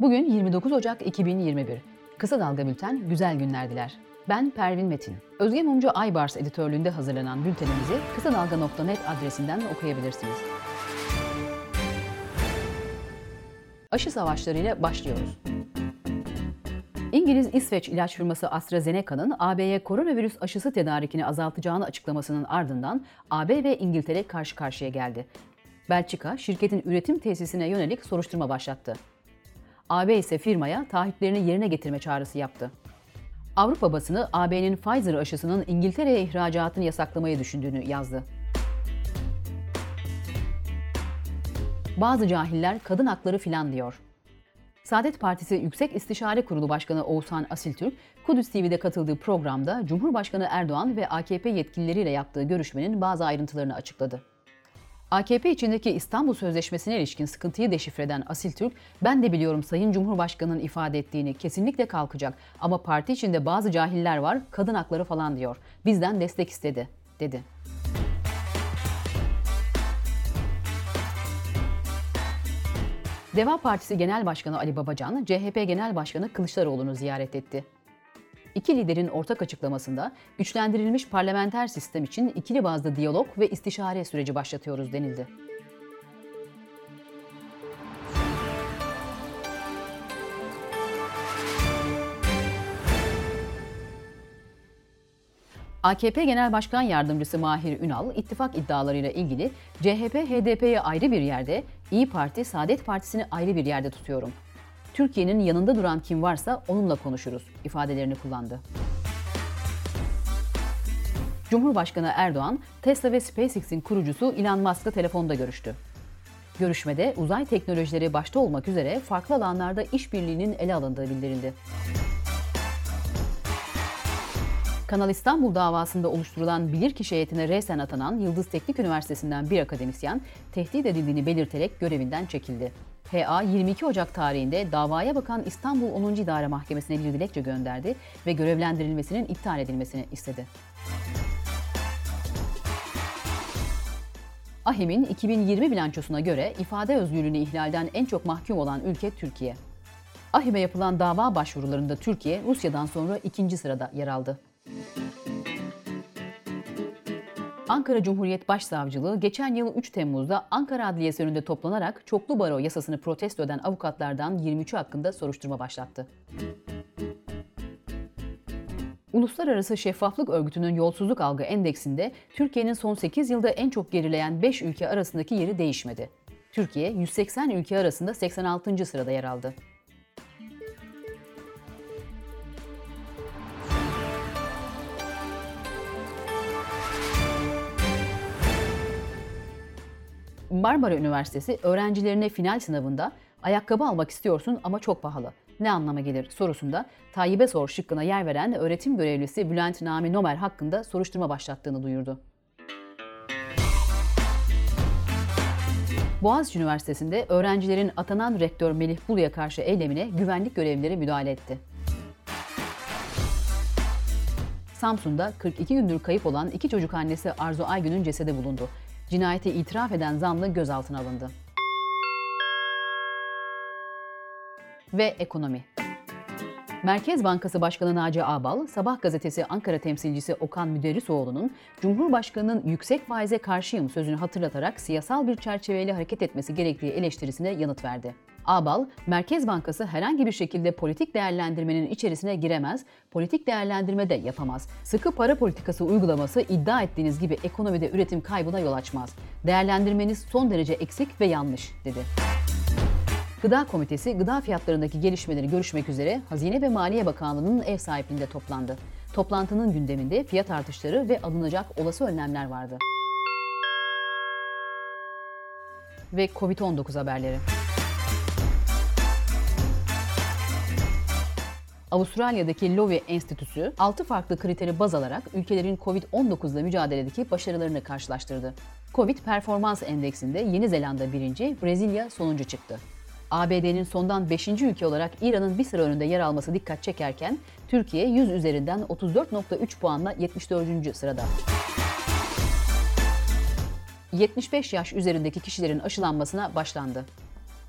Bugün 29 Ocak 2021. Kısa Dalga Bülten güzel günler diler. Ben Pervin Metin. Özge Mumcu Aybars editörlüğünde hazırlanan bültenimizi kısadalga.net adresinden okuyabilirsiniz. Aşı savaşlarıyla başlıyoruz. İngiliz İsveç ilaç firması AstraZeneca'nın AB'ye koronavirüs aşısı tedarikini azaltacağını açıklamasının ardından AB ve İngiltere karşı karşıya geldi. Belçika, şirketin üretim tesisine yönelik soruşturma başlattı. AB ise firmaya taahhütlerini yerine getirme çağrısı yaptı. Avrupa basını AB'nin Pfizer aşısının İngiltere'ye ihracatını yasaklamayı düşündüğünü yazdı. Bazı cahiller kadın hakları filan diyor. Saadet Partisi Yüksek İstişare Kurulu Başkanı Oğuzhan Asiltürk, Kudüs TV'de katıldığı programda Cumhurbaşkanı Erdoğan ve AKP yetkilileriyle yaptığı görüşmenin bazı ayrıntılarını açıkladı. AKP içindeki İstanbul Sözleşmesi'ne ilişkin sıkıntıyı deşifre eden Asil Türk, ben de biliyorum Sayın Cumhurbaşkanı'nın ifade ettiğini kesinlikle kalkacak ama parti içinde bazı cahiller var, kadın hakları falan diyor. Bizden destek istedi, dedi. Deva Partisi Genel Başkanı Ali Babacan, CHP Genel Başkanı Kılıçdaroğlu'nu ziyaret etti. İki liderin ortak açıklamasında güçlendirilmiş parlamenter sistem için ikili bazda diyalog ve istişare süreci başlatıyoruz denildi. AKP Genel Başkan Yardımcısı Mahir Ünal, ittifak iddialarıyla ilgili CHP, HDP'yi ayrı bir yerde, İyi Parti, Saadet Partisi'ni ayrı bir yerde tutuyorum. Türkiye'nin yanında duran kim varsa onunla konuşuruz ifadelerini kullandı. Cumhurbaşkanı Erdoğan, Tesla ve SpaceX'in kurucusu Elon Musk'la telefonda görüştü. Görüşmede uzay teknolojileri başta olmak üzere farklı alanlarda işbirliğinin ele alındığı bildirildi. Kanal İstanbul davasında oluşturulan bilirkişi heyetine resen atanan Yıldız Teknik Üniversitesi'nden bir akademisyen tehdit edildiğini belirterek görevinden çekildi. PA 22 Ocak tarihinde davaya bakan İstanbul 10. İdare Mahkemesi'ne bir dilekçe gönderdi ve görevlendirilmesinin iptal edilmesini istedi. AHİM'in 2020 bilançosuna göre ifade özgürlüğünü ihlalden en çok mahkum olan ülke Türkiye. AHİM'e yapılan dava başvurularında Türkiye, Rusya'dan sonra ikinci sırada yer aldı. Ankara Cumhuriyet Başsavcılığı geçen yıl 3 Temmuz'da Ankara Adliyesi önünde toplanarak çoklu baro yasasını protesto eden avukatlardan 23'ü hakkında soruşturma başlattı. Uluslararası Şeffaflık Örgütü'nün yolsuzluk algı endeksinde Türkiye'nin son 8 yılda en çok gerileyen 5 ülke arasındaki yeri değişmedi. Türkiye 180 ülke arasında 86. sırada yer aldı. Marmara Üniversitesi öğrencilerine final sınavında ayakkabı almak istiyorsun ama çok pahalı. Ne anlama gelir sorusunda Tayyip'e sor şıkkına yer veren öğretim görevlisi Bülent Nami Nomer hakkında soruşturma başlattığını duyurdu. Boğaziçi Üniversitesi'nde öğrencilerin atanan rektör Melih Bulu'ya karşı eylemine güvenlik görevlileri müdahale etti. Samsun'da 42 gündür kayıp olan iki çocuk annesi Arzu Aygün'ün cesedi bulundu. Cinayeti itiraf eden zanlı gözaltına alındı. Ve ekonomi. Merkez Bankası Başkanı Naci Ağbal, Sabah gazetesi Ankara temsilcisi Okan Müderrisoğlu'nun Cumhurbaşkanı'nın yüksek faize karşıyım sözünü hatırlatarak siyasal bir çerçeveyle hareket etmesi gerektiği eleştirisine yanıt verdi. Ağbal, Merkez Bankası herhangi bir şekilde politik değerlendirmenin içerisine giremez, politik değerlendirme de yapamaz. Sıkı para politikası uygulaması iddia ettiğiniz gibi ekonomide üretim kaybına yol açmaz. Değerlendirmeniz son derece eksik ve yanlış, dedi. Gıda Komitesi gıda fiyatlarındaki gelişmeleri görüşmek üzere Hazine ve Maliye Bakanlığı'nın ev sahipliğinde toplandı. Toplantının gündeminde fiyat artışları ve alınacak olası önlemler vardı. Ve Covid-19 haberleri. Avustralya'daki Lowy Enstitüsü 6 farklı kriteri baz alarak ülkelerin COVID-19 ile mücadeledeki başarılarını karşılaştırdı. Covid Performans Endeksinde Yeni Zelanda birinci, Brezilya sonuncu çıktı. ABD'nin sondan 5. ülke olarak İran'ın bir sıra önünde yer alması dikkat çekerken Türkiye 100 üzerinden 34.3 puanla 74. sırada. 75 yaş üzerindeki kişilerin aşılanmasına başlandı.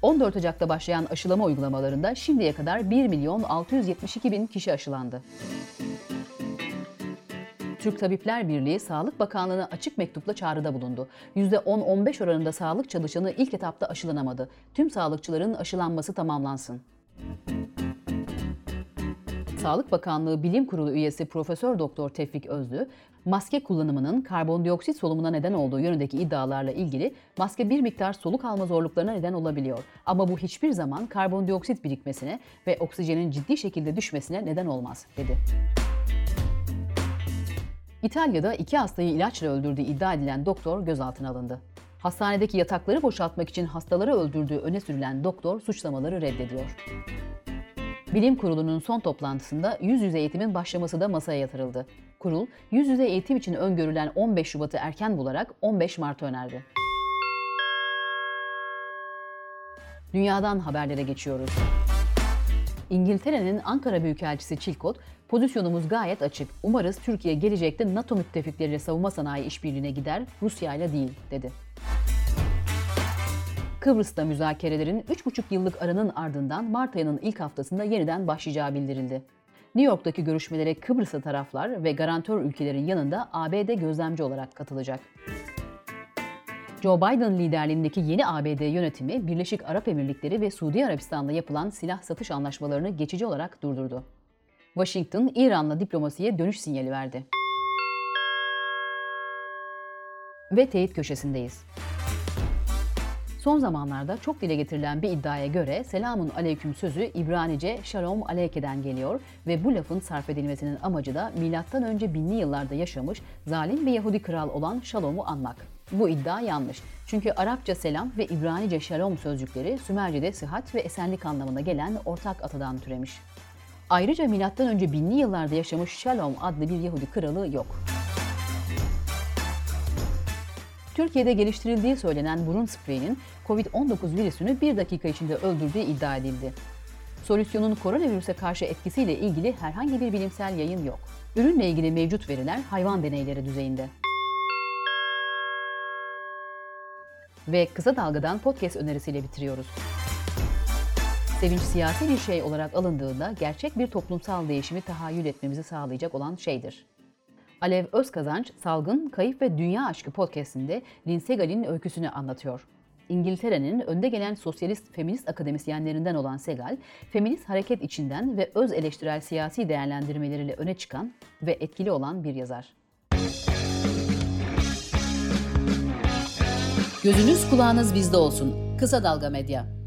14 Ocak'ta başlayan aşılama uygulamalarında şimdiye kadar 1 milyon 672 bin kişi aşılandı. Türk Tabipler Birliği Sağlık Bakanlığı'na açık mektupla çağrıda bulundu. %10-15 oranında sağlık çalışanı ilk etapta aşılanamadı. Tüm sağlıkçıların aşılanması tamamlansın. Sağlık Bakanlığı Bilim Kurulu üyesi Profesör Doktor Tevfik Özlü, maske kullanımının karbondioksit solumuna neden olduğu yönündeki iddialarla ilgili maske bir miktar soluk alma zorluklarına neden olabiliyor. Ama bu hiçbir zaman karbondioksit birikmesine ve oksijenin ciddi şekilde düşmesine neden olmaz, dedi. İtalya'da iki hastayı ilaçla öldürdüğü iddia edilen doktor gözaltına alındı. Hastanedeki yatakları boşaltmak için hastaları öldürdüğü öne sürülen doktor suçlamaları reddediyor. Bilim Kurulu'nun son toplantısında yüz yüze eğitimin başlaması da masaya yatırıldı. Kurul, yüz yüze eğitim için öngörülen 15 Şubat'ı erken bularak 15 Mart'ı önerdi. Dünyadan haberlere geçiyoruz. İngiltere'nin Ankara Büyükelçisi Çilkot, pozisyonumuz gayet açık. Umarız Türkiye gelecekte NATO müttefikleriyle savunma sanayi işbirliğine gider, Rusya ile değil, dedi. Kıbrıs'ta müzakerelerin 3,5 yıllık aranın ardından Mart ayının ilk haftasında yeniden başlayacağı bildirildi. New York'taki görüşmelere Kıbrıs'ta taraflar ve garantör ülkelerin yanında ABD gözlemci olarak katılacak. Joe Biden liderliğindeki yeni ABD yönetimi Birleşik Arap Emirlikleri ve Suudi Arabistan'la yapılan silah satış anlaşmalarını geçici olarak durdurdu. Washington, İran'la diplomasiye dönüş sinyali verdi. Ve teyit köşesindeyiz. Son zamanlarda çok dile getirilen bir iddiaya göre selamun aleyküm sözü İbranice şalom aleyke'den geliyor ve bu lafın sarf edilmesinin amacı da M.Ö. binli yıllarda yaşamış zalim bir Yahudi kral olan Şalom'u anmak. Bu iddia yanlış. Çünkü Arapça selam ve İbranice şalom sözcükleri Sümerce'de sıhhat ve esenlik anlamına gelen ortak atadan türemiş. Ayrıca M.Ö. binli yıllarda yaşamış Şalom adlı bir Yahudi kralı yok. Türkiye'de geliştirildiği söylenen burun spreyinin COVID-19 virüsünü bir dakika içinde öldürdüğü iddia edildi. Solüsyonun koronavirüse karşı etkisiyle ilgili herhangi bir bilimsel yayın yok. Ürünle ilgili mevcut veriler hayvan deneyleri düzeyinde. Ve Kısa Dalga'dan podcast önerisiyle bitiriyoruz. Sevinç siyasi bir şey olarak alındığında gerçek bir toplumsal değişimi tahayyül etmemizi sağlayacak olan şeydir. Alev Özkazanç, Salgın, Kayıp ve Dünya Aşkı podcastinde Lindsay Gal'in öyküsünü anlatıyor. İngiltere'nin önde gelen sosyalist feminist akademisyenlerinden olan Segal, feminist hareket içinden ve öz eleştirel siyasi değerlendirmeleriyle öne çıkan ve etkili olan bir yazar. Gözünüz kulağınız bizde olsun. Kısa Dalga Medya.